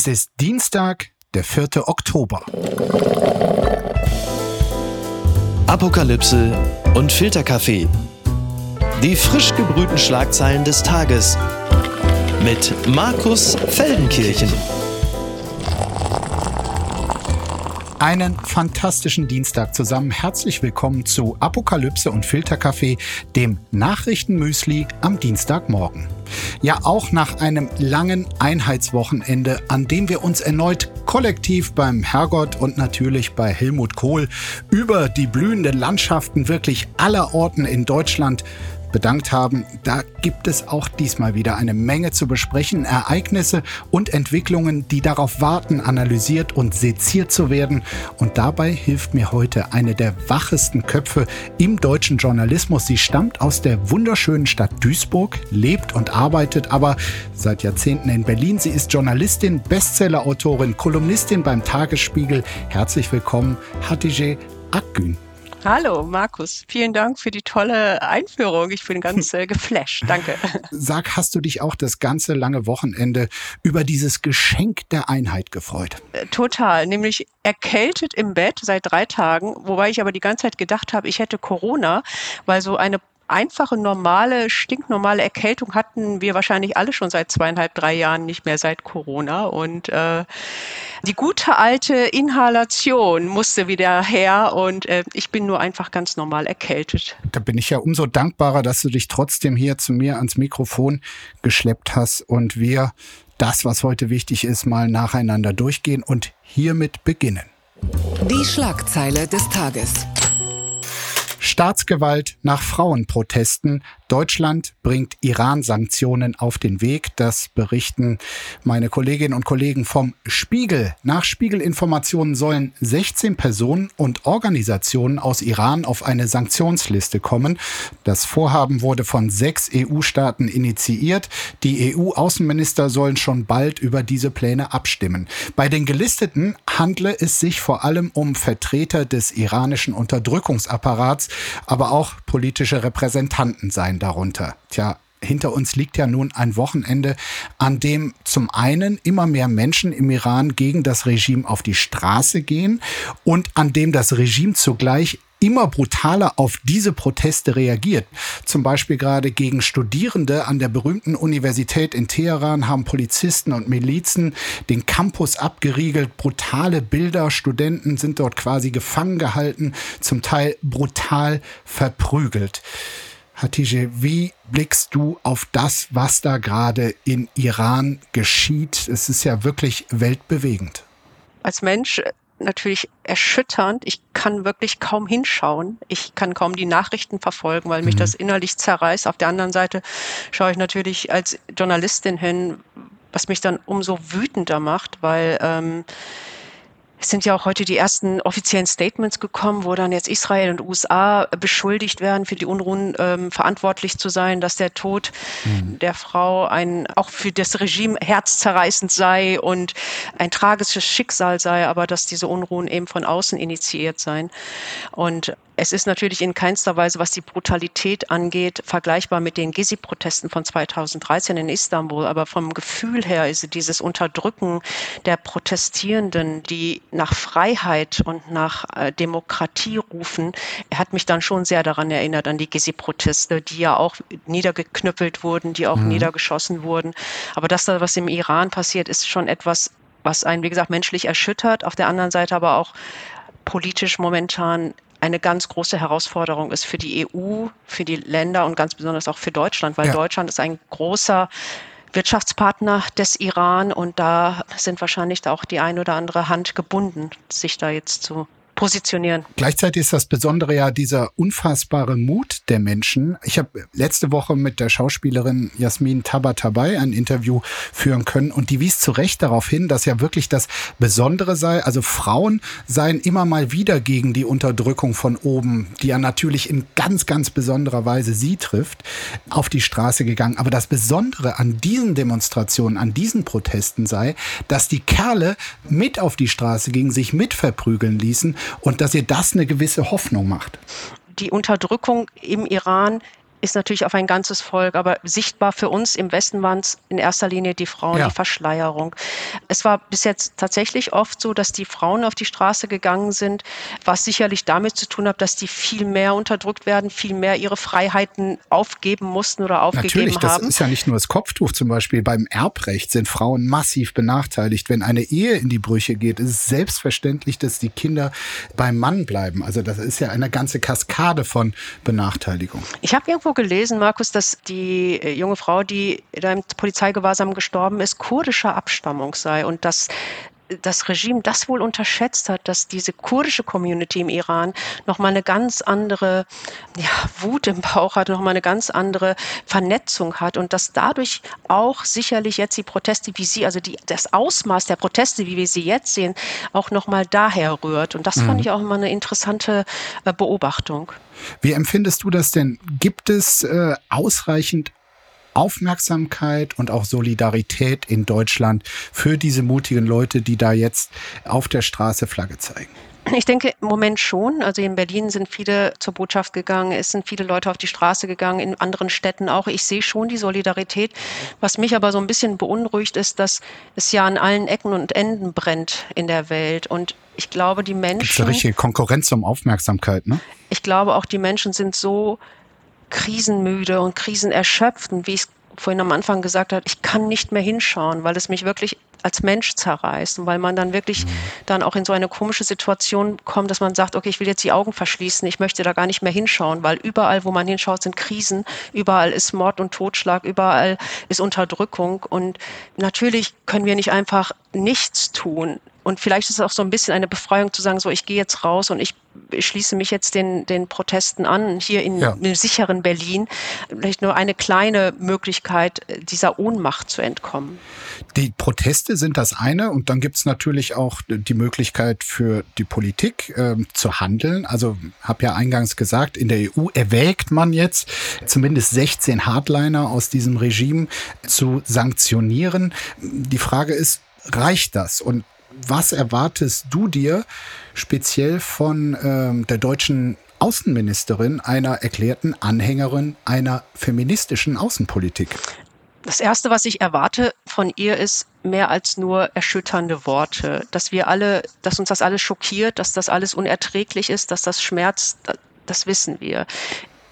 Es ist Dienstag, der 4. Oktober. Apokalypse und Filterkaffee. Die frisch gebrühten Schlagzeilen des Tages mit Markus Feldenkirchen. Einen fantastischen Dienstag zusammen. Herzlich willkommen zu Apokalypse und Filterkaffee, dem Nachrichtenmüsli am Dienstagmorgen. Ja, auch nach einem langen Einheitswochenende, an dem wir uns erneut kollektiv beim Herrgott und natürlich bei Helmut Kohl über die blühenden Landschaften wirklich aller Orten in Deutschland bedankt haben. Da gibt es auch diesmal wieder eine Menge zu besprechen, Ereignisse und Entwicklungen, die darauf warten, analysiert und seziert zu werden. Und dabei hilft mir heute eine der wachesten Köpfe im deutschen Journalismus. Sie stammt aus der wunderschönen Stadt Duisburg, lebt und arbeitet aber seit Jahrzehnten in Berlin. Sie ist Journalistin, Bestsellerautorin, Kolumnistin beim Tagesspiegel. Herzlich willkommen, Hatice Akgün. Hallo Markus, vielen Dank für die tolle Einführung. Ich bin ganz äh, geflasht. Danke. Sag, hast du dich auch das ganze lange Wochenende über dieses Geschenk der Einheit gefreut? Äh, total, nämlich erkältet im Bett seit drei Tagen, wobei ich aber die ganze Zeit gedacht habe, ich hätte Corona, weil so eine einfache, normale, stinknormale Erkältung hatten wir wahrscheinlich alle schon seit zweieinhalb, drei Jahren nicht mehr seit Corona. Und äh, die gute alte Inhalation musste wieder her und äh, ich bin nur einfach ganz normal erkältet. Da bin ich ja umso dankbarer, dass du dich trotzdem hier zu mir ans Mikrofon geschleppt hast und wir das, was heute wichtig ist, mal nacheinander durchgehen und hiermit beginnen. Die Schlagzeile des Tages. Staatsgewalt nach Frauenprotesten. Deutschland bringt Iran-Sanktionen auf den Weg. Das berichten meine Kolleginnen und Kollegen vom Spiegel. Nach Spiegelinformationen sollen 16 Personen und Organisationen aus Iran auf eine Sanktionsliste kommen. Das Vorhaben wurde von sechs EU-Staaten initiiert. Die EU-Außenminister sollen schon bald über diese Pläne abstimmen. Bei den Gelisteten handle es sich vor allem um Vertreter des iranischen Unterdrückungsapparats, aber auch politische Repräsentanten seien darunter. Tja, hinter uns liegt ja nun ein Wochenende, an dem zum einen immer mehr Menschen im Iran gegen das Regime auf die Straße gehen und an dem das Regime zugleich immer brutaler auf diese Proteste reagiert. Zum Beispiel gerade gegen Studierende an der berühmten Universität in Teheran haben Polizisten und Milizen den Campus abgeriegelt. Brutale Bilder, Studenten sind dort quasi gefangen gehalten, zum Teil brutal verprügelt. Hatice, wie blickst du auf das, was da gerade in Iran geschieht? Es ist ja wirklich weltbewegend. Als Mensch natürlich erschütternd. Ich kann wirklich kaum hinschauen. Ich kann kaum die Nachrichten verfolgen, weil mich mhm. das innerlich zerreißt. Auf der anderen Seite schaue ich natürlich als Journalistin hin, was mich dann umso wütender macht, weil ähm, es sind ja auch heute die ersten offiziellen Statements gekommen, wo dann jetzt Israel und USA beschuldigt werden, für die Unruhen ähm, verantwortlich zu sein, dass der Tod mhm. der Frau ein auch für das Regime herzzerreißend sei und ein tragisches Schicksal sei, aber dass diese Unruhen eben von außen initiiert seien. Und es ist natürlich in keinster Weise, was die Brutalität angeht, vergleichbar mit den Gezi-Protesten von 2013 in Istanbul. Aber vom Gefühl her ist dieses Unterdrücken der Protestierenden, die nach Freiheit und nach äh, Demokratie rufen, hat mich dann schon sehr daran erinnert, an die Gezi-Proteste, die ja auch niedergeknüppelt wurden, die auch mhm. niedergeschossen wurden. Aber das, was im Iran passiert, ist schon etwas, was einen, wie gesagt, menschlich erschüttert. Auf der anderen Seite aber auch politisch momentan eine ganz große Herausforderung ist für die EU, für die Länder und ganz besonders auch für Deutschland, weil ja. Deutschland ist ein großer Wirtschaftspartner des Iran und da sind wahrscheinlich auch die ein oder andere Hand gebunden, sich da jetzt zu positionieren. Gleichzeitig ist das Besondere ja dieser unfassbare Mut der Menschen. Ich habe letzte Woche mit der Schauspielerin Jasmin Tabatabai ein Interview führen können und die wies zu Recht darauf hin, dass ja wirklich das Besondere sei, also Frauen seien immer mal wieder gegen die Unterdrückung von oben, die ja natürlich in ganz, ganz besonderer Weise sie trifft, auf die Straße gegangen. Aber das Besondere an diesen Demonstrationen, an diesen Protesten sei, dass die Kerle mit auf die Straße gingen, sich mit verprügeln ließen und dass ihr das eine gewisse Hoffnung macht. Die Unterdrückung im Iran ist natürlich auf ein ganzes Volk, aber sichtbar für uns im Westen waren es in erster Linie die Frauen, ja. die Verschleierung. Es war bis jetzt tatsächlich oft so, dass die Frauen auf die Straße gegangen sind, was sicherlich damit zu tun hat, dass die viel mehr unterdrückt werden, viel mehr ihre Freiheiten aufgeben mussten oder aufgegeben Natürlich, haben. Das ist ja nicht nur das Kopftuch zum Beispiel. Beim Erbrecht sind Frauen massiv benachteiligt. Wenn eine Ehe in die Brüche geht, ist es selbstverständlich, dass die Kinder beim Mann bleiben. Also das ist ja eine ganze Kaskade von Benachteiligung. Ich habe irgendwo gelesen, Markus, dass die äh, junge Frau, die da im Polizeigewahrsam gestorben ist, kurdischer Abstammung sei und dass das Regime das wohl unterschätzt hat, dass diese kurdische Community im Iran nochmal eine ganz andere ja, Wut im Bauch hat, nochmal eine ganz andere Vernetzung hat und dass dadurch auch sicherlich jetzt die Proteste, wie sie, also die, das Ausmaß der Proteste, wie wir sie jetzt sehen, auch nochmal daher rührt. Und das mhm. fand ich auch immer eine interessante äh, Beobachtung. Wie empfindest du das denn? Gibt es äh, ausreichend Aufmerksamkeit und auch Solidarität in Deutschland für diese mutigen Leute, die da jetzt auf der Straße Flagge zeigen? Ich denke im Moment schon. Also in Berlin sind viele zur Botschaft gegangen, es sind viele Leute auf die Straße gegangen, in anderen Städten auch. Ich sehe schon die Solidarität. Was mich aber so ein bisschen beunruhigt, ist, dass es ja an allen Ecken und Enden brennt in der Welt. Und ich glaube, die Menschen. Das ist eine richtige Konkurrenz um Aufmerksamkeit, ne? Ich glaube, auch die Menschen sind so krisenmüde und krisenerschöpft und wie ich es vorhin am Anfang gesagt habe, ich kann nicht mehr hinschauen, weil es mich wirklich als Mensch zerreißt und weil man dann wirklich dann auch in so eine komische Situation kommt, dass man sagt, okay, ich will jetzt die Augen verschließen, ich möchte da gar nicht mehr hinschauen, weil überall, wo man hinschaut, sind Krisen, überall ist Mord und Totschlag, überall ist Unterdrückung und natürlich können wir nicht einfach nichts tun. Und vielleicht ist es auch so ein bisschen eine Befreiung zu sagen, so ich gehe jetzt raus und ich ich schließe mich jetzt den, den Protesten an, hier in ja. einem sicheren Berlin. Vielleicht nur eine kleine Möglichkeit, dieser Ohnmacht zu entkommen. Die Proteste sind das eine und dann gibt es natürlich auch die Möglichkeit für die Politik äh, zu handeln. Also habe ja eingangs gesagt, in der EU erwägt man jetzt zumindest 16 Hardliner aus diesem Regime zu sanktionieren. Die Frage ist, reicht das? Und was erwartest du dir speziell von ähm, der deutschen Außenministerin, einer erklärten Anhängerin einer feministischen Außenpolitik? Das Erste, was ich erwarte von ihr, ist mehr als nur erschütternde Worte. Dass wir alle, dass uns das alles schockiert, dass das alles unerträglich ist, dass das schmerzt, das wissen wir.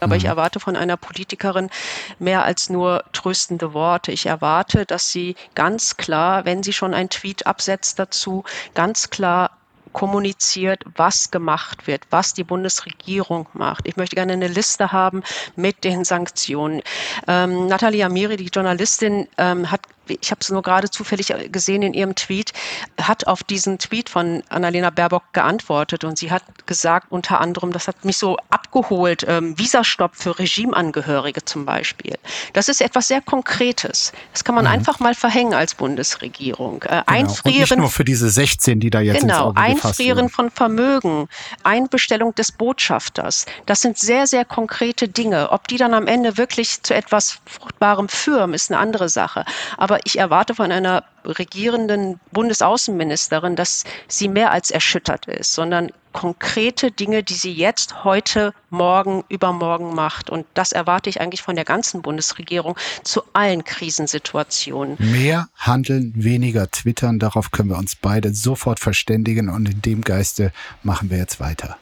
Aber ich mhm. erwarte von einer Politikerin mehr als nur tröstende Worte. Ich erwarte, dass sie ganz klar, wenn sie schon einen Tweet absetzt dazu, ganz klar kommuniziert, was gemacht wird, was die Bundesregierung macht. Ich möchte gerne eine Liste haben mit den Sanktionen. Ähm, Natalia Amiri, die Journalistin, ähm, hat ich habe es nur gerade zufällig gesehen in ihrem Tweet, hat auf diesen Tweet von Annalena Baerbock geantwortet und sie hat gesagt unter anderem, das hat mich so abgeholt, ähm, Visastopp für Regimeangehörige zum Beispiel. Das ist etwas sehr Konkretes. Das kann man mhm. einfach mal verhängen als Bundesregierung. Äh, genau. Einfrieren, und nicht nur für diese 16, die da jetzt genau, Einfrieren von Vermögen, Einbestellung des Botschafters. Das sind sehr, sehr konkrete Dinge. Ob die dann am Ende wirklich zu etwas Fruchtbarem führen, ist eine andere Sache. Aber aber ich erwarte von einer regierenden Bundesaußenministerin, dass sie mehr als erschüttert ist, sondern konkrete Dinge, die sie jetzt, heute, morgen, übermorgen macht. Und das erwarte ich eigentlich von der ganzen Bundesregierung zu allen Krisensituationen. Mehr handeln, weniger twittern, darauf können wir uns beide sofort verständigen und in dem Geiste machen wir jetzt weiter.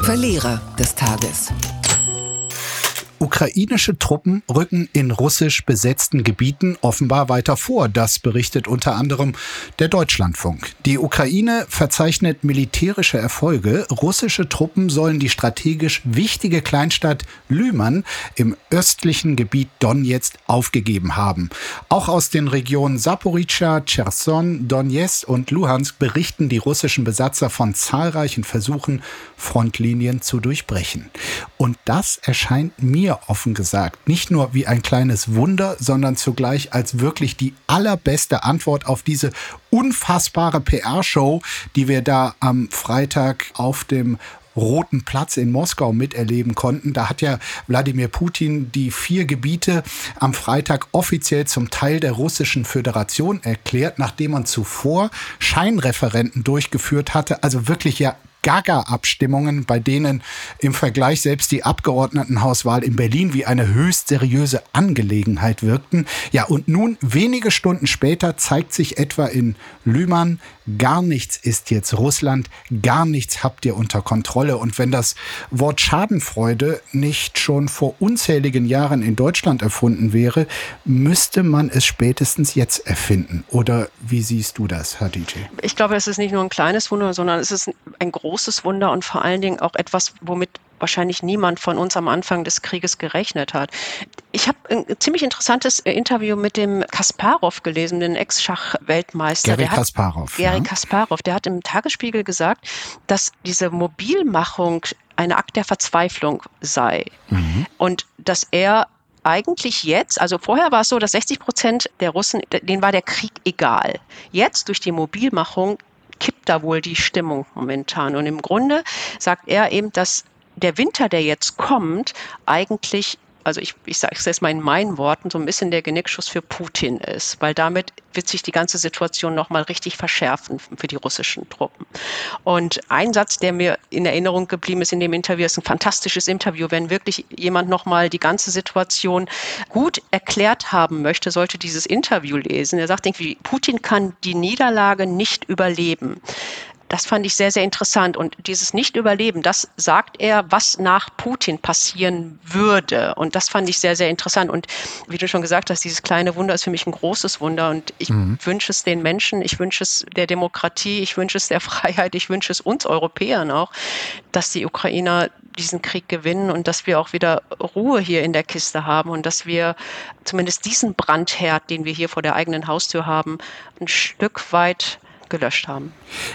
Verlierer des Tages. Ukrainische Truppen rücken in russisch besetzten Gebieten offenbar weiter vor. Das berichtet unter anderem der Deutschlandfunk. Die Ukraine verzeichnet militärische Erfolge. Russische Truppen sollen die strategisch wichtige Kleinstadt Lyman im östlichen Gebiet Donetsk aufgegeben haben. Auch aus den Regionen Saporica, Cherson, Donetsk und Luhansk berichten die russischen Besatzer von zahlreichen Versuchen, Frontlinien zu durchbrechen. Und das erscheint mir mir offen gesagt nicht nur wie ein kleines Wunder, sondern zugleich als wirklich die allerbeste Antwort auf diese unfassbare PR-Show, die wir da am Freitag auf dem Roten Platz in Moskau miterleben konnten. Da hat ja Wladimir Putin die vier Gebiete am Freitag offiziell zum Teil der russischen Föderation erklärt, nachdem man zuvor Scheinreferenten durchgeführt hatte. Also wirklich ja Gaga-Abstimmungen, bei denen im Vergleich selbst die Abgeordnetenhauswahl in Berlin wie eine höchst seriöse Angelegenheit wirkten. Ja, und nun, wenige Stunden später, zeigt sich etwa in Lüman, gar nichts ist jetzt Russland, gar nichts habt ihr unter Kontrolle. Und wenn das Wort Schadenfreude nicht schon vor unzähligen Jahren in Deutschland erfunden wäre, müsste man es spätestens jetzt erfinden. Oder wie siehst du das, Hadice? Ich glaube, es ist nicht nur ein kleines Wunder, sondern es ist ein großes Wunder und vor allen Dingen auch etwas, womit wahrscheinlich niemand von uns am Anfang des Krieges gerechnet hat. Ich habe ein ziemlich interessantes Interview mit dem Kasparov gelesen, den Ex-Schach-Weltmeister. Gary Kasparov. Gary ja. Kasparov, der hat im Tagesspiegel gesagt, dass diese Mobilmachung eine Akt der Verzweiflung sei. Mhm. Und dass er eigentlich jetzt, also vorher war es so, dass 60 Prozent der Russen, denen war der Krieg egal. Jetzt durch die Mobilmachung kippt da wohl die Stimmung momentan. Und im Grunde sagt er eben, dass der Winter, der jetzt kommt, eigentlich also ich, ich sage es jetzt mal in meinen Worten, so ein bisschen der Genickschuss für Putin ist, weil damit wird sich die ganze Situation nochmal richtig verschärfen für die russischen Truppen. Und ein Satz, der mir in Erinnerung geblieben ist in dem Interview, ist ein fantastisches Interview. Wenn wirklich jemand nochmal die ganze Situation gut erklärt haben möchte, sollte dieses Interview lesen. Er sagt irgendwie, Putin kann die Niederlage nicht überleben das fand ich sehr, sehr interessant. Und dieses Nicht-Überleben, das sagt er, was nach Putin passieren würde. Und das fand ich sehr, sehr interessant. Und wie du schon gesagt hast, dieses kleine Wunder ist für mich ein großes Wunder. Und ich mhm. wünsche es den Menschen, ich wünsche es der Demokratie, ich wünsche es der Freiheit, ich wünsche es uns Europäern auch, dass die Ukrainer diesen Krieg gewinnen und dass wir auch wieder Ruhe hier in der Kiste haben und dass wir zumindest diesen Brandherd, den wir hier vor der eigenen Haustür haben, ein Stück weit gelöscht haben.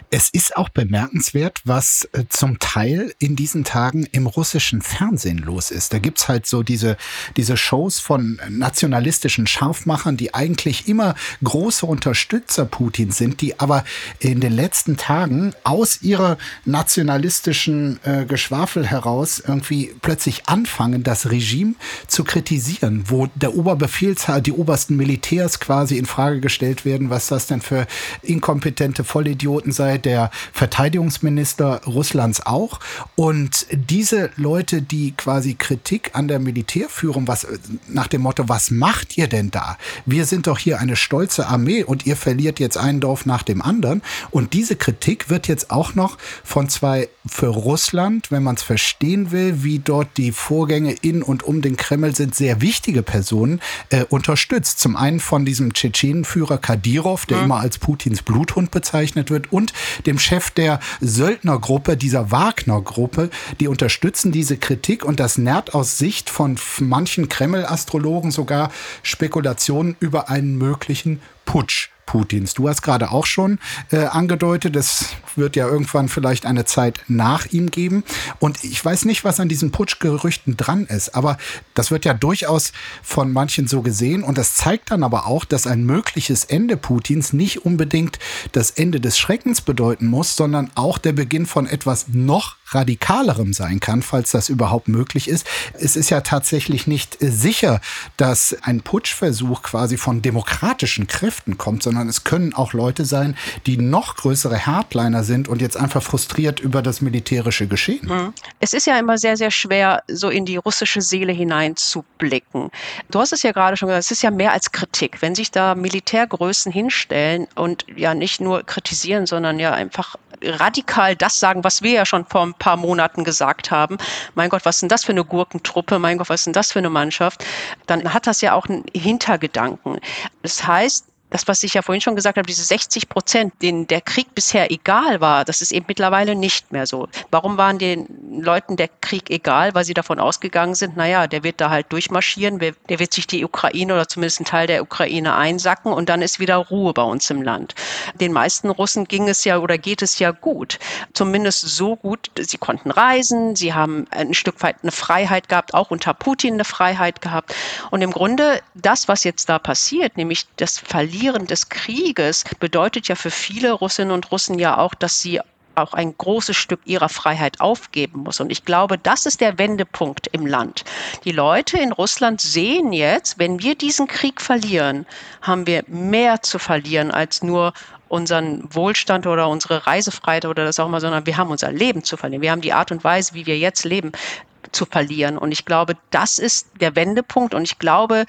Es ist auch bemerkenswert, was äh, zum Teil in diesen Tagen im russischen Fernsehen los ist. Da gibt's halt so diese, diese Shows von nationalistischen Scharfmachern, die eigentlich immer große Unterstützer Putins sind, die aber in den letzten Tagen aus ihrer nationalistischen äh, Geschwafel heraus irgendwie plötzlich anfangen, das Regime zu kritisieren, wo der Oberbefehlshaber, die obersten Militärs quasi in Frage gestellt werden, was das denn für inkompetente inkompetente Vollidioten sei, der Verteidigungsminister Russlands auch. Und diese Leute, die quasi Kritik an der Militärführung, was nach dem Motto, was macht ihr denn da? Wir sind doch hier eine stolze Armee und ihr verliert jetzt ein Dorf nach dem anderen. Und diese Kritik wird jetzt auch noch von zwei für Russland, wenn man es verstehen will, wie dort die Vorgänge in und um den Kreml sind, sehr wichtige Personen äh, unterstützt. Zum einen von diesem Tschetschenenführer Kadirov, der mhm. immer als Putins Bluthund bezeichnet wird, und dem Chef der Söldnergruppe, dieser Wagner-Gruppe, die unterstützen diese Kritik und das nährt aus Sicht von manchen Kreml-Astrologen sogar Spekulationen über einen möglichen Putsch. Putins. Du hast gerade auch schon äh, angedeutet, es wird ja irgendwann vielleicht eine Zeit nach ihm geben. Und ich weiß nicht, was an diesen Putschgerüchten dran ist, aber das wird ja durchaus von manchen so gesehen. Und das zeigt dann aber auch, dass ein mögliches Ende Putins nicht unbedingt das Ende des Schreckens bedeuten muss, sondern auch der Beginn von etwas noch radikalerem sein kann, falls das überhaupt möglich ist. Es ist ja tatsächlich nicht sicher, dass ein Putschversuch quasi von demokratischen Kräften kommt, sondern es können auch Leute sein, die noch größere Hardliner sind und jetzt einfach frustriert über das militärische Geschehen. Mhm. Es ist ja immer sehr, sehr schwer, so in die russische Seele hineinzublicken. Du hast es ja gerade schon gesagt, es ist ja mehr als Kritik. Wenn sich da Militärgrößen hinstellen und ja nicht nur kritisieren, sondern ja einfach radikal das sagen, was wir ja schon vor ein paar Monaten gesagt haben. Mein Gott, was ist denn das für eine Gurkentruppe? Mein Gott, was ist denn das für eine Mannschaft? Dann hat das ja auch einen Hintergedanken. Das heißt, das, was ich ja vorhin schon gesagt habe, diese 60 Prozent, denen der Krieg bisher egal war, das ist eben mittlerweile nicht mehr so. Warum waren den Leuten der Krieg egal? Weil sie davon ausgegangen sind, naja, der wird da halt durchmarschieren, der wird sich die Ukraine oder zumindest ein Teil der Ukraine einsacken und dann ist wieder Ruhe bei uns im Land. Den meisten Russen ging es ja oder geht es ja gut. Zumindest so gut, sie konnten reisen, sie haben ein Stück weit eine Freiheit gehabt, auch unter Putin eine Freiheit gehabt. Und im Grunde das, was jetzt da passiert, nämlich das Verlieren Verlieren des Krieges bedeutet ja für viele Russinnen und Russen ja auch, dass sie auch ein großes Stück ihrer Freiheit aufgeben muss. Und ich glaube, das ist der Wendepunkt im Land. Die Leute in Russland sehen jetzt, wenn wir diesen Krieg verlieren, haben wir mehr zu verlieren als nur unseren Wohlstand oder unsere Reisefreiheit oder das auch immer, sondern wir haben unser Leben zu verlieren. Wir haben die Art und Weise, wie wir jetzt leben, zu verlieren. Und ich glaube, das ist der Wendepunkt. Und ich glaube,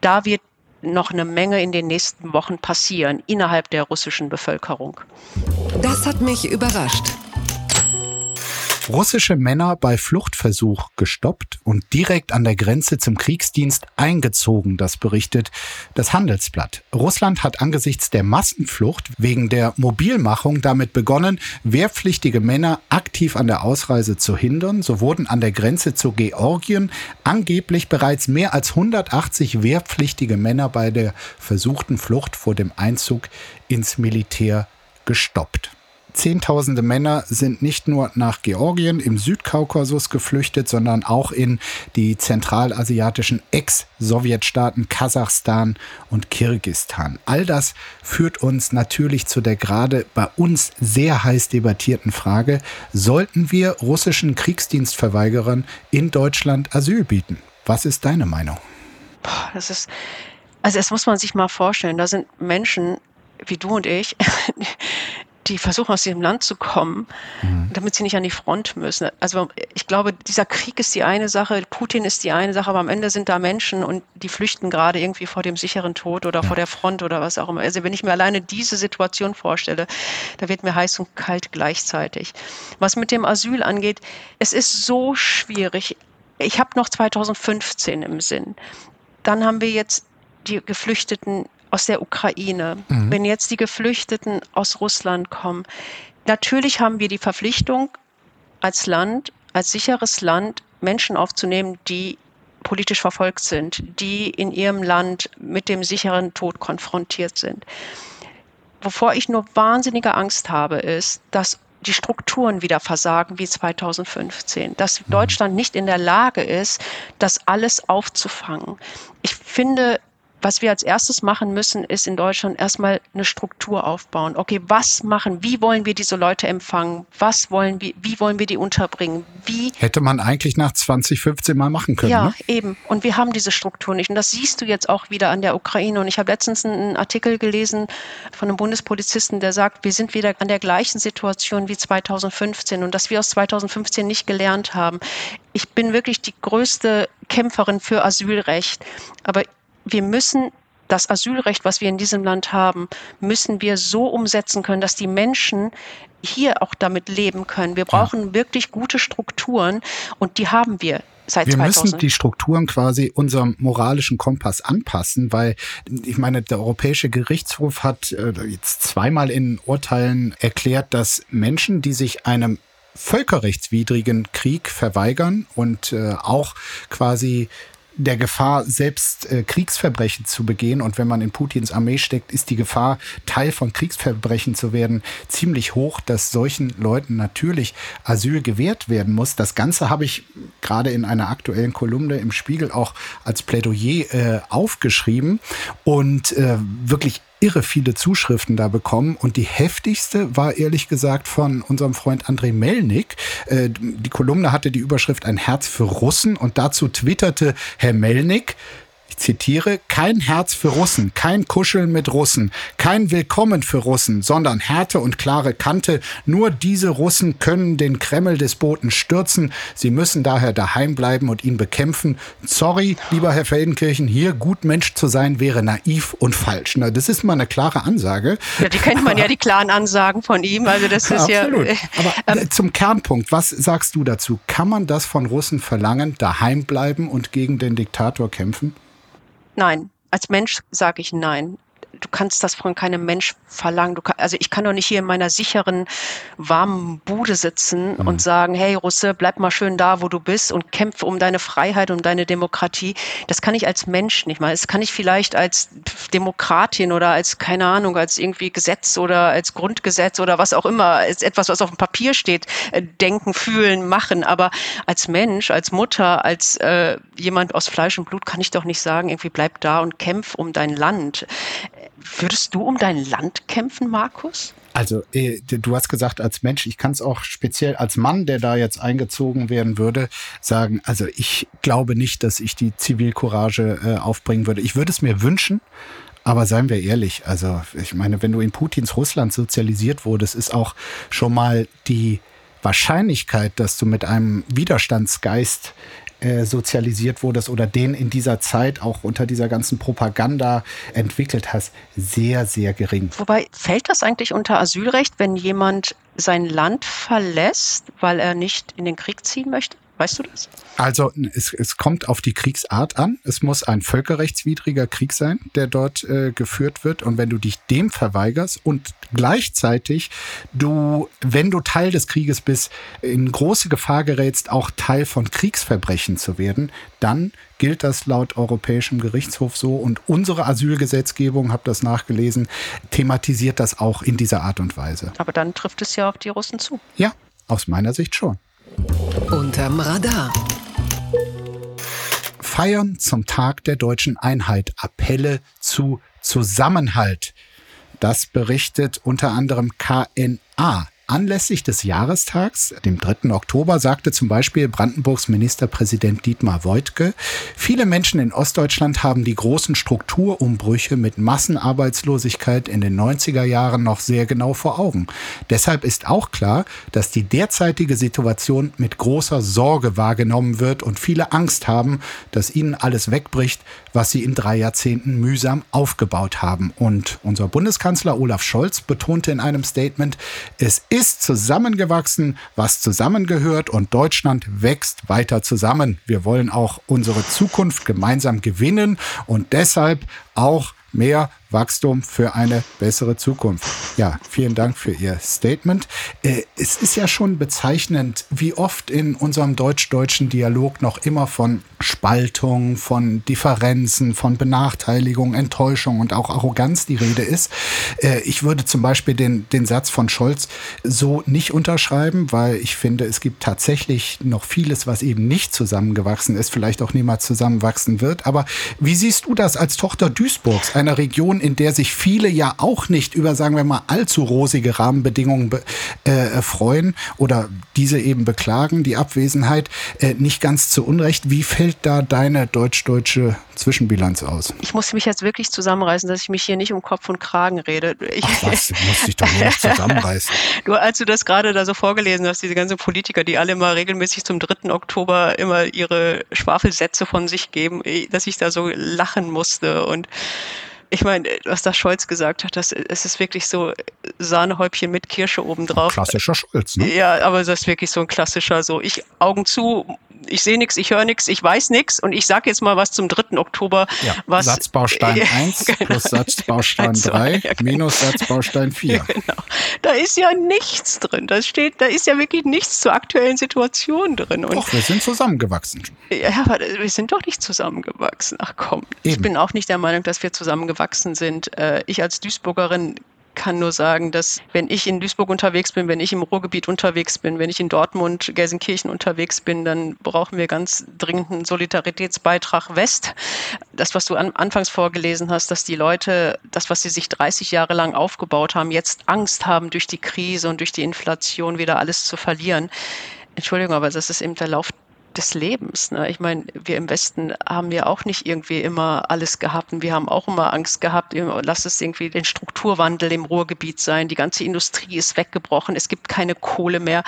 da wird noch eine Menge in den nächsten Wochen passieren innerhalb der russischen Bevölkerung. Das hat mich überrascht. Russische Männer bei Fluchtversuch gestoppt und direkt an der Grenze zum Kriegsdienst eingezogen, das berichtet das Handelsblatt. Russland hat angesichts der Massenflucht wegen der Mobilmachung damit begonnen, wehrpflichtige Männer aktiv an der Ausreise zu hindern. So wurden an der Grenze zu Georgien angeblich bereits mehr als 180 wehrpflichtige Männer bei der versuchten Flucht vor dem Einzug ins Militär gestoppt. Zehntausende Männer sind nicht nur nach Georgien im Südkaukasus geflüchtet, sondern auch in die zentralasiatischen Ex-Sowjetstaaten Kasachstan und Kirgistan. All das führt uns natürlich zu der gerade bei uns sehr heiß debattierten Frage, sollten wir russischen Kriegsdienstverweigerern in Deutschland Asyl bieten? Was ist deine Meinung? Das ist, also es muss man sich mal vorstellen, da sind Menschen wie du und ich, die versuchen aus diesem Land zu kommen, mhm. damit sie nicht an die Front müssen. Also ich glaube, dieser Krieg ist die eine Sache, Putin ist die eine Sache, aber am Ende sind da Menschen und die flüchten gerade irgendwie vor dem sicheren Tod oder ja. vor der Front oder was auch immer. Also wenn ich mir alleine diese Situation vorstelle, da wird mir heiß und kalt gleichzeitig. Was mit dem Asyl angeht, es ist so schwierig. Ich habe noch 2015 im Sinn. Dann haben wir jetzt die Geflüchteten aus der Ukraine, mhm. wenn jetzt die Geflüchteten aus Russland kommen, natürlich haben wir die Verpflichtung als Land, als sicheres Land, Menschen aufzunehmen, die politisch verfolgt sind, die in ihrem Land mit dem sicheren Tod konfrontiert sind. Wovor ich nur wahnsinnige Angst habe, ist, dass die Strukturen wieder versagen wie 2015, dass mhm. Deutschland nicht in der Lage ist, das alles aufzufangen. Ich finde, was wir als erstes machen müssen, ist in Deutschland erstmal eine Struktur aufbauen. Okay, was machen, wie wollen wir diese Leute empfangen? Was wollen wir, wie wollen wir die unterbringen? Wie? Hätte man eigentlich nach 2015 mal machen können. Ja, ne? eben. Und wir haben diese Struktur nicht. Und das siehst du jetzt auch wieder an der Ukraine. Und ich habe letztens einen Artikel gelesen von einem Bundespolizisten, der sagt, wir sind wieder an der gleichen Situation wie 2015 und dass wir aus 2015 nicht gelernt haben. Ich bin wirklich die größte Kämpferin für Asylrecht. Aber wir müssen das Asylrecht, was wir in diesem Land haben, müssen wir so umsetzen können, dass die Menschen hier auch damit leben können. Wir brauchen ja. wirklich gute Strukturen und die haben wir. Seit wir 2000. müssen die Strukturen quasi unserem moralischen Kompass anpassen, weil ich meine, der Europäische Gerichtshof hat äh, jetzt zweimal in Urteilen erklärt, dass Menschen, die sich einem völkerrechtswidrigen Krieg verweigern und äh, auch quasi der Gefahr, selbst äh, Kriegsverbrechen zu begehen. Und wenn man in Putins Armee steckt, ist die Gefahr, Teil von Kriegsverbrechen zu werden, ziemlich hoch, dass solchen Leuten natürlich Asyl gewährt werden muss. Das Ganze habe ich gerade in einer aktuellen Kolumne im Spiegel auch als Plädoyer äh, aufgeschrieben und äh, wirklich irre viele Zuschriften da bekommen und die heftigste war ehrlich gesagt von unserem Freund André Melnik. Äh, die Kolumne hatte die Überschrift Ein Herz für Russen und dazu twitterte Herr Melnik, ich zitiere, kein Herz für Russen, kein Kuscheln mit Russen, kein Willkommen für Russen, sondern Härte und klare Kante. Nur diese Russen können den Kreml-Despoten stürzen. Sie müssen daher daheim bleiben und ihn bekämpfen. Sorry, lieber Herr Feldenkirchen, hier gut Mensch zu sein wäre naiv und falsch. Na, das ist mal eine klare Ansage. Ja, die kennt man ja, die klaren Ansagen von ihm. Also das ist Absolut. ja. Aber ähm, zum Kernpunkt, was sagst du dazu? Kann man das von Russen verlangen, daheim bleiben und gegen den Diktator kämpfen? Nein, als Mensch sage ich nein du kannst das von keinem Mensch verlangen. Kann, also ich kann doch nicht hier in meiner sicheren, warmen Bude sitzen mhm. und sagen, hey Russe, bleib mal schön da, wo du bist und kämpfe um deine Freiheit, um deine Demokratie. Das kann ich als Mensch nicht mal. Das kann ich vielleicht als Demokratin oder als, keine Ahnung, als irgendwie Gesetz oder als Grundgesetz oder was auch immer, als etwas, was auf dem Papier steht, äh, denken, fühlen, machen. Aber als Mensch, als Mutter, als äh, jemand aus Fleisch und Blut kann ich doch nicht sagen, irgendwie bleib da und kämpf um dein Land. Würdest du um dein Land kämpfen, Markus? Also, äh, du hast gesagt, als Mensch, ich kann es auch speziell als Mann, der da jetzt eingezogen werden würde, sagen, also ich glaube nicht, dass ich die Zivilcourage äh, aufbringen würde. Ich würde es mir wünschen, Aber seien wir ehrlich, also ich meine, wenn du in Putins Russland sozialisiert wurdest, ist auch schon mal die Wahrscheinlichkeit, dass du mit einem Widerstandsgeist äh, sozialisiert wurdest oder den in dieser Zeit auch unter dieser ganzen Propaganda entwickelt hast, sehr, sehr gering. Wobei fällt das eigentlich unter Asylrecht, wenn jemand sein Land verlässt, weil er nicht in den Krieg ziehen möchte? Weißt du das? Also es, es kommt auf die Kriegsart an. Es muss ein völkerrechtswidriger Krieg sein, der dort äh, geführt wird. Und wenn du dich dem verweigerst und gleichzeitig du, wenn du Teil des Krieges bist, in große Gefahr gerätst, auch Teil von Kriegsverbrechen zu werden, dann gilt das laut Europäischem Gerichtshof so. Und unsere Asylgesetzgebung, habe das nachgelesen, thematisiert das auch in dieser Art und Weise. Aber dann trifft es ja auf die Russen zu. Ja, aus meiner Sicht schon. Unterm Radar. Feiern zum Tag der deutschen Einheit. Appelle zu Zusammenhalt. Das berichtet unter anderem KNA. Anlässlich des Jahrestags, dem 3. Oktober, sagte zum Beispiel Brandenburgs Ministerpräsident Dietmar Woidke, viele Menschen in Ostdeutschland haben die großen Strukturumbrüche mit Massenarbeitslosigkeit in den 90er Jahren noch sehr genau vor Augen. Deshalb ist auch klar, dass die derzeitige Situation mit großer Sorge wahrgenommen wird und viele Angst haben, dass ihnen alles wegbricht, was sie in drei Jahrzehnten mühsam aufgebaut haben. Und unser Bundeskanzler Olaf Scholz betonte in einem Statement, es ist zusammengewachsen, was zusammengehört und Deutschland wächst weiter zusammen. Wir wollen auch unsere Zukunft gemeinsam gewinnen und deshalb auch mehr Wachstum für eine bessere Zukunft. Ja, vielen Dank für Ihr Statement. Äh, es ist ja schon bezeichnend, wie oft in unserem deutsch-deutschen Dialog noch immer von Spaltung, von Differenzen, von Benachteiligung, Enttäuschung und auch Arroganz die Rede ist. Äh, ich würde zum Beispiel den, den Satz von Scholz so nicht unterschreiben, weil ich finde, es gibt tatsächlich noch vieles, was eben nicht zusammengewachsen ist, vielleicht auch niemals zusammenwachsen wird. Aber wie siehst du das als Tochter Duisburgs, einer Region, in der sich viele ja auch nicht über, sagen wir mal, allzu rosige Rahmenbedingungen äh, freuen oder diese eben beklagen, die Abwesenheit, äh, nicht ganz zu Unrecht. Wie fällt da deine deutsch-deutsche Zwischenbilanz aus? Ich muss mich jetzt wirklich zusammenreißen, dass ich mich hier nicht um Kopf und Kragen rede. Ich, Ach was, du musst dich doch nicht zusammenreißen. du, als du das gerade da so vorgelesen hast, diese ganzen Politiker, die alle immer regelmäßig zum 3. Oktober immer ihre Schwafelsätze von sich geben, dass ich da so lachen musste und ich meine, was da Scholz gesagt hat, das, es ist wirklich so Sahnehäubchen mit Kirsche obendrauf. Klassischer Scholz, ne? Ja, aber das ist wirklich so ein klassischer, so ich Augen zu, ich sehe nichts, ich höre nichts, ich weiß nichts und ich sage jetzt mal was zum 3. Oktober. Ja, was, Satzbaustein 1 genau. plus Satzbaustein 3 ja, genau. minus Satzbaustein 4. genau. Da ist ja nichts drin. Da steht, da ist ja wirklich nichts zur aktuellen Situation drin. Und doch, wir sind zusammengewachsen. Ja, aber wir sind doch nicht zusammengewachsen. Ach komm, Eben. ich bin auch nicht der Meinung, dass wir zusammengewachsen sind. Äh, ich als Duisburgerin kann nur sagen, dass wenn ich in Duisburg unterwegs bin, wenn ich im Ruhrgebiet unterwegs bin, wenn ich in Dortmund, Gelsenkirchen unterwegs bin, dann brauchen wir ganz dringend einen Solidaritätsbeitrag West. Das, was du an, anfangs vorgelesen hast, dass die Leute, das, was sie sich 30 Jahre lang aufgebaut haben, jetzt Angst haben, durch die Krise und durch die Inflation wieder alles zu verlieren. Entschuldigung, aber das ist eben der Lauf des Lebens. Ne? Ich meine, wir im Westen haben ja auch nicht irgendwie immer alles gehabt und wir haben auch immer Angst gehabt, lass es irgendwie den Strukturwandel im Ruhrgebiet sein, die ganze Industrie ist weggebrochen, es gibt keine Kohle mehr,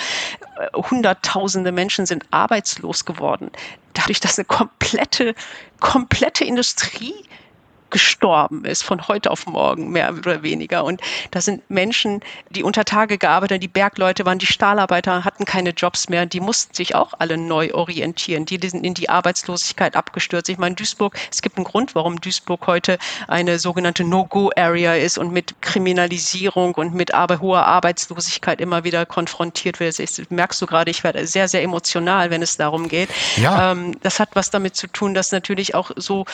Hunderttausende Menschen sind arbeitslos geworden. Dadurch, dass eine komplette, komplette Industrie gestorben ist, von heute auf morgen, mehr oder weniger. Und da sind Menschen, die unter Tage gearbeitet haben, die Bergleute waren, die Stahlarbeiter hatten keine Jobs mehr, die mussten sich auch alle neu orientieren. Die sind in die Arbeitslosigkeit abgestürzt. Ich meine, Duisburg, es gibt einen Grund, warum Duisburg heute eine sogenannte No-Go-Area ist und mit Kriminalisierung und mit aber hoher Arbeitslosigkeit immer wieder konfrontiert wird. Das merkst du gerade, ich werde sehr, sehr emotional, wenn es darum geht. Ja. Ähm, das hat was damit zu tun, dass natürlich auch so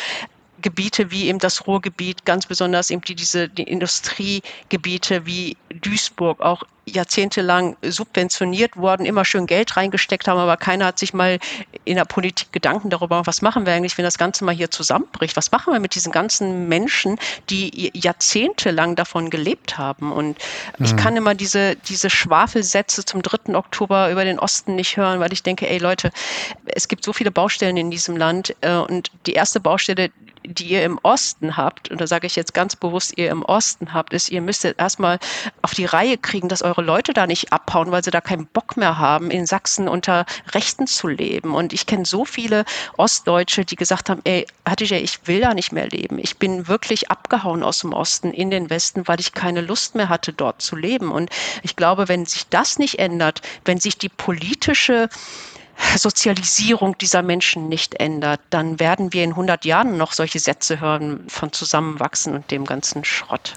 Gebiete wie eben das Ruhrgebiet, ganz besonders eben die, diese die Industriegebiete wie Duisburg auch jahrzehntelang subventioniert worden, immer schön Geld reingesteckt haben, aber keiner hat sich mal in der Politik Gedanken darüber, was machen wir eigentlich, wenn das Ganze mal hier zusammenbricht? Was machen wir mit diesen ganzen Menschen, die jahrzehntelang davon gelebt haben? Und mhm. ich kann immer diese, diese Schwafelsätze zum 3. Oktober über den Osten nicht hören, weil ich denke, ey Leute, es gibt so viele Baustellen in diesem Land äh, und die erste Baustelle, die ihr im Osten habt, und da sage ich jetzt ganz bewusst, ihr im Osten habt, ist, ihr müsstet erstmal auf die Reihe kriegen, dass eure Leute da nicht abhauen, weil sie da keinen Bock mehr haben, in Sachsen unter Rechten zu leben. Und ich kenne so viele Ostdeutsche, die gesagt haben, ey, Hatice, ich will da nicht mehr leben. Ich bin wirklich abgehauen aus dem Osten in den Westen, weil ich keine Lust mehr hatte, dort zu leben. Und ich glaube, wenn sich das nicht ändert, wenn sich die politische Sozialisierung dieser Menschen nicht ändert, dann werden wir in 100 Jahren noch solche Sätze hören von Zusammenwachsen und dem ganzen Schrott.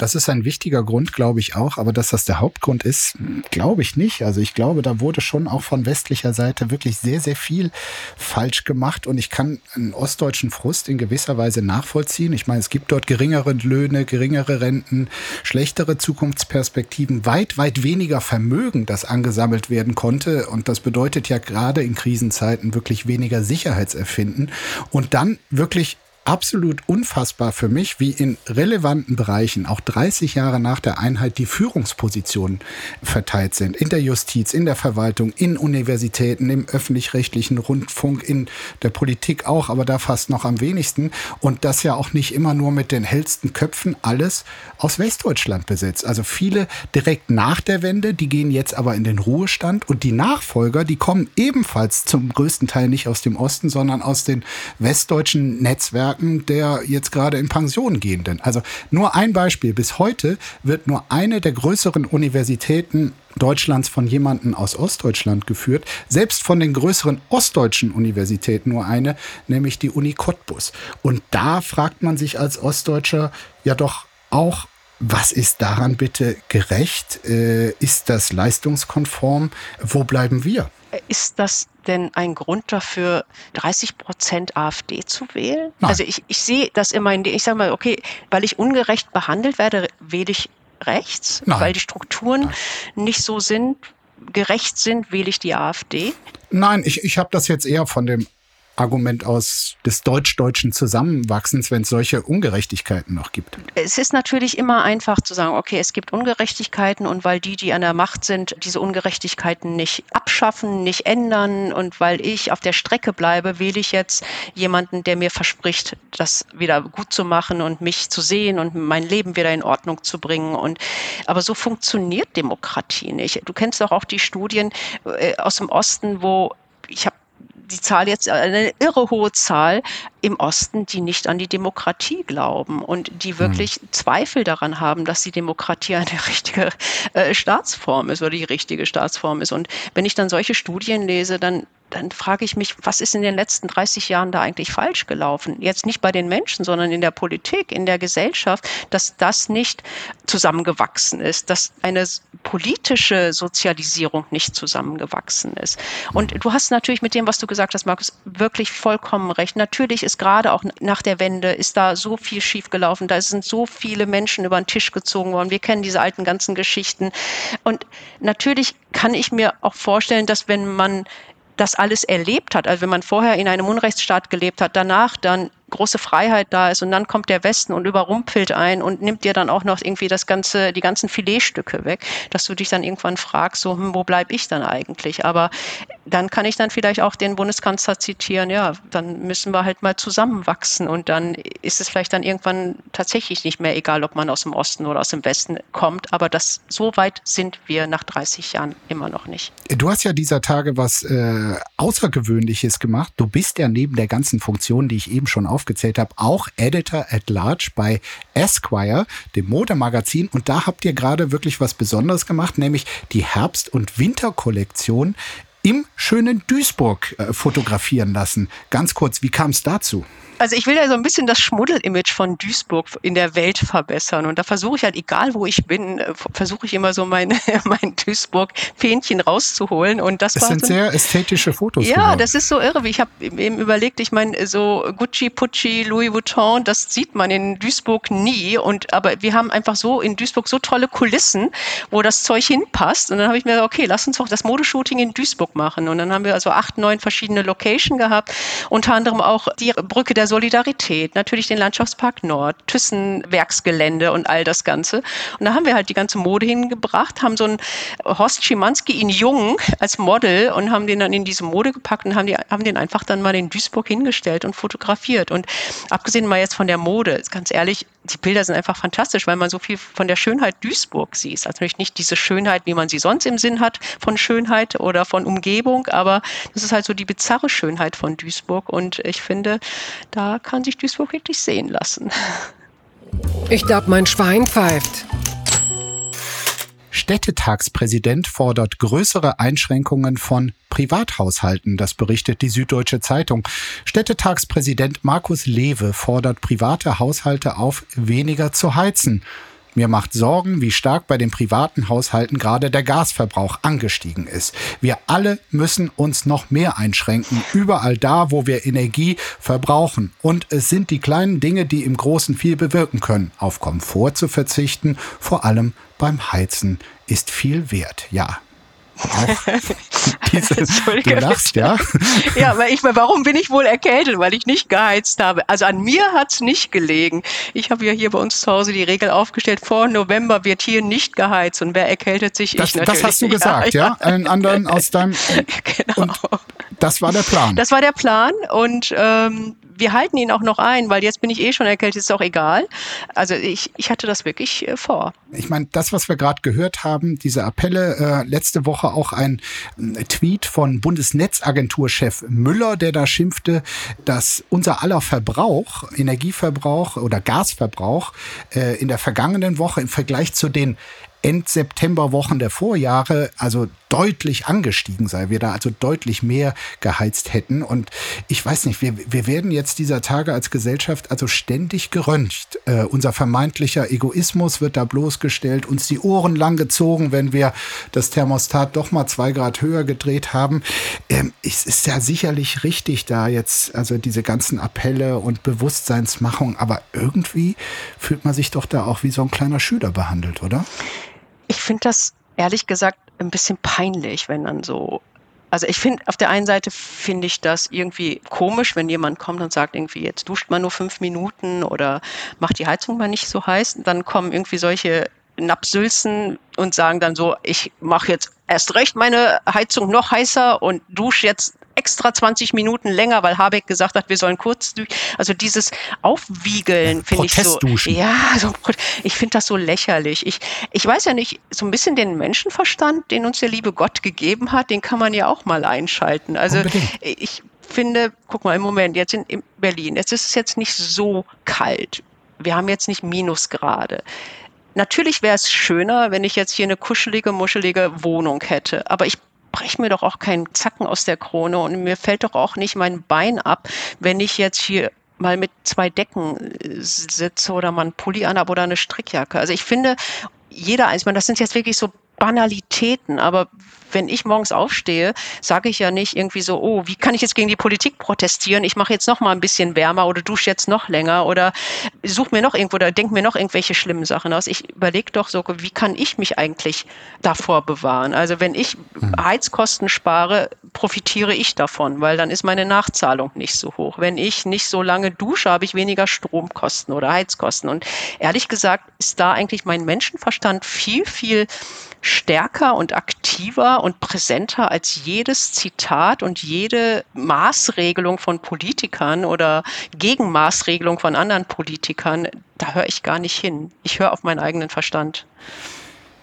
Das ist ein wichtiger Grund, glaube ich auch. Aber dass das der Hauptgrund ist, glaube ich nicht. Also ich glaube, da wurde schon auch von westlicher Seite wirklich sehr, sehr viel falsch gemacht. Und ich kann einen ostdeutschen Frust in gewisser Weise nachvollziehen. Ich meine, es gibt dort geringere Löhne, geringere Renten, schlechtere Zukunftsperspektiven, weit, weit weniger Vermögen, das angesammelt werden konnte. Und das bedeutet ja gerade in Krisenzeiten wirklich weniger Sicherheitserfinden. Und dann wirklich absolut unfassbar für mich, wie in relevanten Bereichen, auch 30 Jahre nach der Einheit, die Führungspositionen verteilt sind. In der Justiz, in der Verwaltung, in Universitäten, im öffentlich-rechtlichen Rundfunk, in der Politik auch, aber da fast noch am wenigsten. Und das ja auch nicht immer nur mit den hellsten Köpfen, alles aus Westdeutschland besetzt. Also viele direkt nach der Wende, die gehen jetzt aber in den Ruhestand und die Nachfolger, die kommen ebenfalls zum größten Teil nicht aus dem Osten, sondern aus den westdeutschen Netzwerken Experten der jetzt gerade in Pension gehenden. Also nur ein Beispiel. Bis heute wird nur eine der größeren Universitäten Deutschlands von jemandem aus Ostdeutschland geführt, selbst von den größeren ostdeutschen Universitäten nur eine, nämlich die Uni Cottbus. Und da fragt man sich als Ostdeutscher ja doch auch, was ist daran bitte gerecht? Äh, ist das leistungskonform? Wo bleiben wir? Ist das denn ein Grund dafür, 30 Prozent AfD zu wählen? Nein. Also ich, ich sehe das immer in, ich sage mal, okay, weil ich ungerecht behandelt werde, wähle ich rechts, Nein. weil die Strukturen Nein. nicht so sind, gerecht sind, wähle ich die AfD. Nein, ich, ich habe das jetzt eher von dem Argument aus des deutsch-deutschen Zusammenwachsens, wenn es solche Ungerechtigkeiten noch gibt? Es ist natürlich immer einfach zu sagen, okay, es gibt Ungerechtigkeiten und weil die, die an der Macht sind, diese Ungerechtigkeiten nicht abschaffen, nicht ändern und weil ich auf der Strecke bleibe, wähle ich jetzt jemanden, der mir verspricht, das wieder gut zu machen und mich zu sehen und mein Leben wieder in Ordnung zu bringen. Und aber so funktioniert Demokratie nicht. Du kennst doch auch die Studien äh, aus dem Osten, wo ich habe die Zahl jetzt eine irre hohe Zahl im Osten, die nicht an die Demokratie glauben und die wirklich hm. Zweifel daran haben, dass die Demokratie eine richtige äh, Staatsform ist oder die richtige Staatsform ist. Und wenn ich dann solche Studien lese, dann dann frage ich mich, was ist in den letzten 30 Jahren da eigentlich falsch gelaufen? Jetzt nicht bei den Menschen, sondern in der Politik, in der Gesellschaft, dass das nicht zusammengewachsen ist, dass eine politische Sozialisierung nicht zusammengewachsen ist. Und du hast natürlich mit dem, was du gesagt hast, Markus, wirklich vollkommen recht. Natürlich ist gerade auch nach der Wende ist da so viel schiefgelaufen. Da sind so viele Menschen über den Tisch gezogen worden. Wir kennen diese alten ganzen Geschichten. Und natürlich kann ich mir auch vorstellen, dass wenn man das alles erlebt hat, also wenn man vorher in einem Unrechtsstaat gelebt hat, danach dann große Freiheit da ist und dann kommt der Westen und überrumpelt ein und nimmt dir dann auch noch irgendwie das ganze, die ganzen Filetstücke weg, dass du dich dann irgendwann fragst, so, hm, wo bleib ich dann eigentlich? Aber dann kann ich dann vielleicht auch den Bundeskanzler zitieren, ja, dann müssen wir halt mal zusammenwachsen und dann ist es vielleicht dann irgendwann tatsächlich nicht mehr egal, ob man aus dem Osten oder aus dem Westen kommt, aber das, so weit sind wir nach 30 Jahren immer noch nicht. Du hast ja dieser Tage was äh, Außergewöhnliches gemacht. Du bist ja neben der ganzen Funktion, die ich eben schon auf aufgezählt habe, auch Editor at Large bei Esquire, dem Modemagazin. Und da habt ihr gerade wirklich was Besonderes gemacht, nämlich die Herbst- und Winterkollektion im schönen Duisburg äh, fotografieren lassen. Ganz kurz, wie kam es dazu? Also ich will ja so ein bisschen das Schmuddel-Image von Duisburg in der Welt verbessern. Und da versuche ich halt, egal wo ich bin, äh, versuche ich immer so mein, mein Duisburg-Fähnchen rauszuholen. Und das, das war sind so sehr ästhetische Fotos. Ja, geworden. das ist so irre. Ich habe eben überlegt, ich meine, so Gucci, Pucci, Louis Vuitton, das sieht man in Duisburg nie. Und aber wir haben einfach so in Duisburg so tolle Kulissen, wo das Zeug hinpasst. Und dann habe ich mir gesagt, okay, lass uns doch das Modeshooting in Duisburg machen. Und dann haben wir also acht, neun verschiedene Locations gehabt, unter anderem auch die Brücke der Solidarität, natürlich den Landschaftspark Nord, Thyssen-Werksgelände und all das Ganze. Und da haben wir halt die ganze Mode hingebracht, haben so einen Horst Schimanski in Jung als Model und haben den dann in diese Mode gepackt und haben, die, haben den einfach dann mal in Duisburg hingestellt und fotografiert. Und abgesehen mal jetzt von der Mode, ganz ehrlich, die Bilder sind einfach fantastisch, weil man so viel von der Schönheit Duisburg sieht. Also natürlich nicht diese Schönheit, wie man sie sonst im Sinn hat von Schönheit oder von Umgebung, aber das ist halt so die bizarre Schönheit von Duisburg. Und ich finde, da kann sich Duisburg wirklich sehen lassen. Ich glaube, mein Schwein pfeift. Städtetagspräsident fordert größere Einschränkungen von Privathaushalten, das berichtet die Süddeutsche Zeitung. Städtetagspräsident Markus Lewe fordert private Haushalte auf, weniger zu heizen. Mir macht Sorgen, wie stark bei den privaten Haushalten gerade der Gasverbrauch angestiegen ist. Wir alle müssen uns noch mehr einschränken, überall da, wo wir Energie verbrauchen. Und es sind die kleinen Dinge, die im Großen viel bewirken können. Auf Komfort zu verzichten, vor allem beim Heizen, ist viel wert. Ja, auch diese, du lachst, ja? ja, aber ich, warum bin ich wohl erkältet? Weil ich nicht geheizt habe. Also an mir hat es nicht gelegen. Ich habe ja hier bei uns zu Hause die Regel aufgestellt, vor November wird hier nicht geheizt. Und wer erkältet sich? Das, ich natürlich. das hast du gesagt, ja? ja? Allen anderen aus deinem... genau. Das war der Plan. Das war der Plan und ähm, wir halten ihn auch noch ein, weil jetzt bin ich eh schon erkältet, ist auch egal. Also ich, ich hatte das wirklich äh, vor. Ich meine, das, was wir gerade gehört haben, diese Appelle, äh, letzte Woche auch ein äh, Tweet von Bundesnetzagenturchef Müller, der da schimpfte, dass unser aller Verbrauch, Energieverbrauch oder Gasverbrauch äh, in der vergangenen Woche im Vergleich zu den End-September-Wochen der Vorjahre also deutlich angestiegen sei, wir da also deutlich mehr geheizt hätten. Und ich weiß nicht, wir, wir werden jetzt dieser Tage als Gesellschaft also ständig geröntgt. Äh, unser vermeintlicher Egoismus wird da bloßgestellt, uns die Ohren lang gezogen, wenn wir das Thermostat doch mal zwei Grad höher gedreht haben. Ähm, es ist ja sicherlich richtig da jetzt, also diese ganzen Appelle und Bewusstseinsmachung, aber irgendwie fühlt man sich doch da auch wie so ein kleiner Schüler behandelt, oder? Ich finde das ehrlich gesagt ein bisschen peinlich, wenn dann so also ich finde, auf der einen Seite finde ich das irgendwie komisch, wenn jemand kommt und sagt irgendwie, jetzt duscht man nur fünf Minuten oder macht die Heizung mal nicht so heiß. Dann kommen irgendwie solche Napsülzen und sagen dann so, ich mache jetzt erst recht meine Heizung noch heißer und dusche jetzt extra 20 Minuten länger, weil Habeck gesagt hat, wir sollen kurz durch. Also dieses Aufwiegeln finde ich so. Ja, so, ich finde das so lächerlich. Ich, ich weiß ja nicht, so ein bisschen den Menschenverstand, den uns der liebe Gott gegeben hat, den kann man ja auch mal einschalten. Also Unbedingt. ich finde, guck mal, im Moment, jetzt in, in Berlin, jetzt ist es jetzt nicht so kalt. Wir haben jetzt nicht Minusgrade. Natürlich wäre es schöner, wenn ich jetzt hier eine kuschelige, muschelige Wohnung hätte. Aber ich breche mir doch auch keinen Zacken aus der Krone und mir fällt doch auch nicht mein Bein ab, wenn ich jetzt hier mal mit zwei Decken äh, sitze oder mal einen Pulli anhabe oder eine Strickjacke. Also ich finde, jeder, ich meine, das sind jetzt wirklich so Banalitäten, aber wenn ich morgens aufstehe, sage ich ja nicht irgendwie so, oh, wie kann ich jetzt gegen die Politik protestieren? Ich mache jetzt noch mal ein bisschen wärmer oder dusche jetzt noch länger oder suche mir noch irgendwo oder denke mir noch irgendwelche schlimmen Sachen aus. Ich überlege doch so, wie kann ich mich eigentlich davor bewahren? Also wenn ich hm. Heizkosten spare, profitiere ich davon, weil dann ist meine Nachzahlung nicht so hoch. Wenn ich nicht so lange dusche, habe ich weniger Stromkosten oder Heizkosten. Und ehrlich gesagt ist da eigentlich mein Menschenverstand viel, viel stärker und aktiver und präsenter als jedes Zitat und jede Maßregelung von Politikern oder Gegenmaßregelung von anderen Politikern. Da höre ich gar nicht hin. Ich höre auf meinen eigenen Verstand.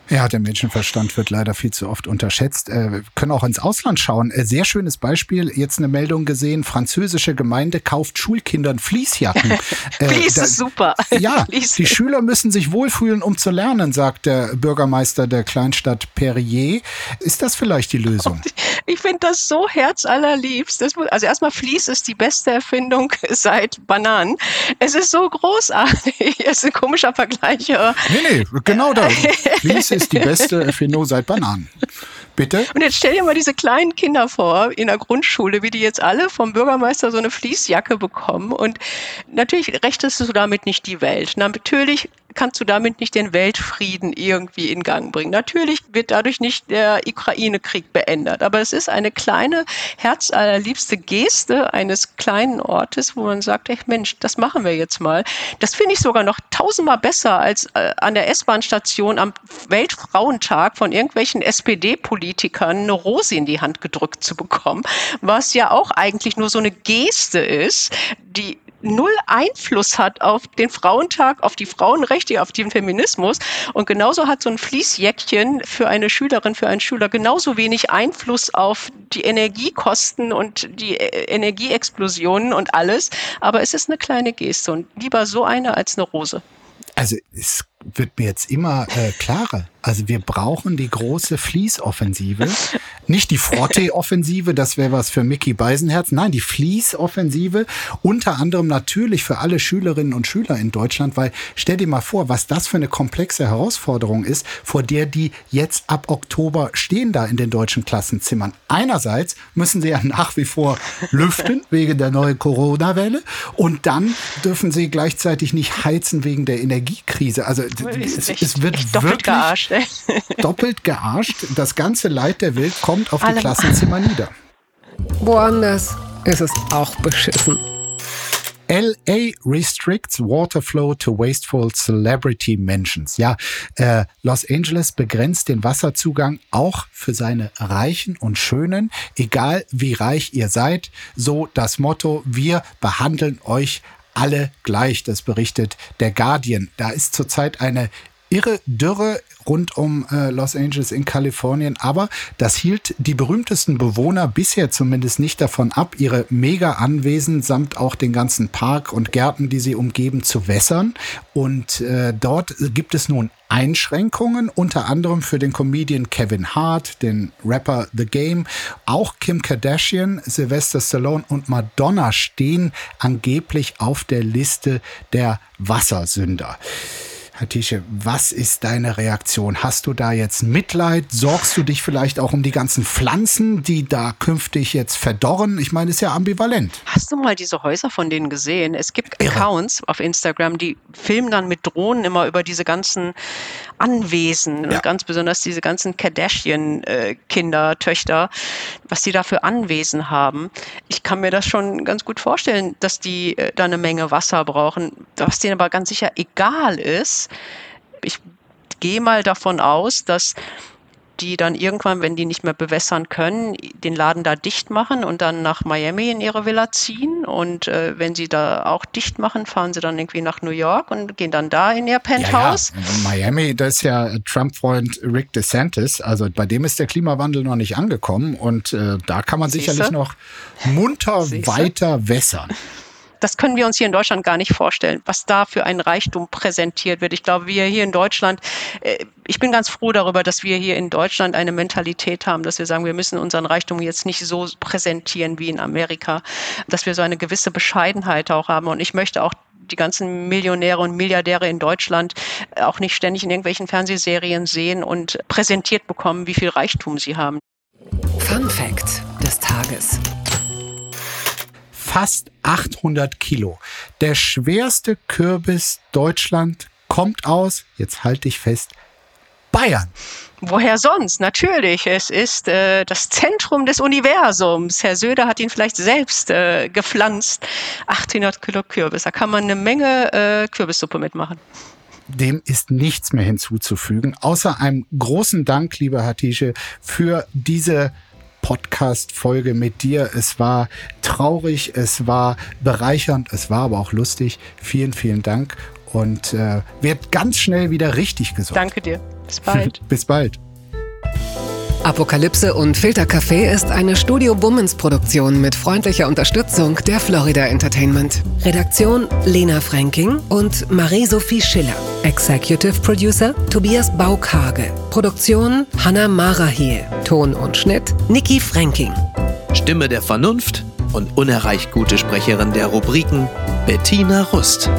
Ja, der Menschenverstand wird leider viel zu oft unterschätzt. Äh, wir können auch ins Ausland schauen. Äh, sehr schönes Beispiel. Jetzt eine Meldung gesehen. Französische Gemeinde kauft Schulkindern Fließjacken. äh, Fließ da, ist super. Ja, die Schüler müssen sich wohlfühlen, um zu lernen, sagt der Bürgermeister der Kleinstadt Perrier. Ist das vielleicht die Lösung? Ich finde das so herzallerliebst. Das muss, also erstmal Fließ ist die beste Erfindung seit Bananen. Es ist so großartig. Es ist ein komischer Vergleich. Nee, nee, genau das. Fließ ist die beste Erfindung seit Bananen. Bitte? Und jetzt stell dir mal diese kleinen Kinder vor in der Grundschule, wie die jetzt alle vom Bürgermeister so eine Fließjacke bekommen. Und natürlich rechtest du damit nicht die Welt. Natürlich kannst du damit nicht den Weltfrieden irgendwie in Gang bringen. Natürlich wird dadurch nicht der Ukraine-Krieg beendet, aber es ist eine kleine, herzallerliebste Geste eines kleinen Ortes, wo man sagt, ey Mensch, das machen wir jetzt mal. Das finde ich sogar noch tausendmal besser als äh, an der S-Bahn-Station am Weltfrauentag von irgendwelchen SPD-Politikern eine Rose in die Hand gedrückt zu bekommen, was ja auch eigentlich nur so eine Geste ist, die null Einfluss hat auf den Frauentag, auf die Frauenrechte, auf den Feminismus. Und genauso hat so ein Fließjäckchen für eine Schülerin, für einen Schüler genauso wenig Einfluss auf die Energiekosten und die äh, Energieexplosionen und alles. Aber es ist eine kleine Geste und lieber so eine als eine Rose. Also es wird mir jetzt immer äh, klarer. Also wir brauchen die große Fließoffensive. Nicht die Frotte-Offensive, das wäre was für Mickey Beisenherz. Nein, die Fließoffensive. Unter anderem natürlich für alle Schülerinnen und Schüler in Deutschland, weil stell dir mal vor, was das für eine komplexe Herausforderung ist, vor der die jetzt ab Oktober stehen da in den deutschen Klassenzimmern. Einerseits müssen sie ja nach wie vor lüften wegen der neuen Corona-Welle und dann dürfen sie gleichzeitig nicht heizen wegen der Energiekrise. Also es, es, wird doppelt gearscht. doppelt gearscht. Das ganze Leid der Welt kommt auf Alle die Klassenzimmer nieder. Woanders ist es auch beschissen. LA restricts water flow to wasteful celebrity mentions. Ja, äh, Los Angeles begrenzt den Wasserzugang auch für seine Reichen und Schönen, egal wie reich ihr seid. So das Motto, wir behandeln euch alle gleich. Das berichtet der Guardian. Da ist zurzeit eine irre Dürre rund um äh, Los Angeles in Kalifornien, aber das hielt die berühmtesten Bewohner bisher zumindest nicht davon ab, ihre Mega-Anwesen samt auch den ganzen Park und Gärten, die sie umgeben, zu wässern. Und äh, dort gibt es nun Einschränkungen, unter anderem für den Comedian Kevin Hart, den Rapper The Game, auch Kim Kardashian, Sylvester Stallone und Madonna stehen angeblich auf der Liste der Wassersünder. Hatische, was ist deine Reaktion? Hast du da jetzt Mitleid? Sorgst du dich vielleicht auch um die ganzen Pflanzen, die da künftig jetzt verdorren? Ich meine, ist ja ambivalent. Hast du mal diese Häuser von denen gesehen? Es gibt Irre. Accounts auf Instagram, die filmen dann mit Drohnen immer über diese ganzen Anwesen ja. und ganz besonders diese ganzen Kardashian-Kinder, Töchter, was die da für Anwesen haben. Ich kann mir das schon ganz gut vorstellen, dass die äh, da eine Menge Wasser brauchen, was denen aber ganz sicher egal ist. Ich gehe mal davon aus, dass die dann irgendwann, wenn die nicht mehr bewässern können, den Laden da dicht machen und dann nach Miami in ihre Villa ziehen. Und äh, wenn sie da auch dicht machen, fahren sie dann irgendwie nach New York und gehen dann da in ihr Penthouse. Ja, ja. Miami, da ist ja Trump-Freund Rick DeSantis. Also bei dem ist der Klimawandel noch nicht angekommen und äh, da kann man Siehste? sicherlich noch munter Siehste? weiter wässern das können wir uns hier in Deutschland gar nicht vorstellen, was da für ein Reichtum präsentiert wird. Ich glaube, wir hier in Deutschland, äh, ich bin ganz froh darüber, dass wir hier in Deutschland eine Mentalität haben, dass wir sagen, wir müssen unseren Reichtum jetzt nicht so präsentieren wie in Amerika, dass wir so eine gewisse Bescheidenheit auch haben. Und ich möchte auch die ganzen Millionäre und Milliardäre in Deutschland auch nicht ständig in irgendwelchen Fernsehserien sehen und präsentiert bekommen, wie viel Reichtum sie haben. Fun Fact des Tages fast 800 Kilo. Der schwerste Kürbis Deutschland kommt aus, jetzt halte ich fest, Bayern. Woher sonst? Natürlich. Es ist äh, das Zentrum des Universums. Herr Söder hat ihn vielleicht selbst äh, gepflanzt. 800 Kilo Kürbis. Da kann man eine Menge äh, Kürbissuppe mitmachen. Dem ist nichts mehr hinzuzufügen, außer einem großen Dank, lieber Hatische, für diese Podcast-Folge mit dir. Es war traurig, es war bereichernd, es war aber auch lustig. Vielen, vielen Dank und äh, wird ganz schnell wieder richtig gesund. Danke dir. Bis bald. Bis bald. Apokalypse und Filtercafé ist eine Studio Bummens Produktion mit freundlicher Unterstützung der Florida Entertainment. Redaktion Lena Fränking und Marie-Sophie Schiller. Executive Producer Tobias Baukage. Produktion Hanna Marahiel. Ton und Schnitt Niki Fränking. Stimme der Vernunft und unerreicht gute Sprecherin der Rubriken Bettina Rust.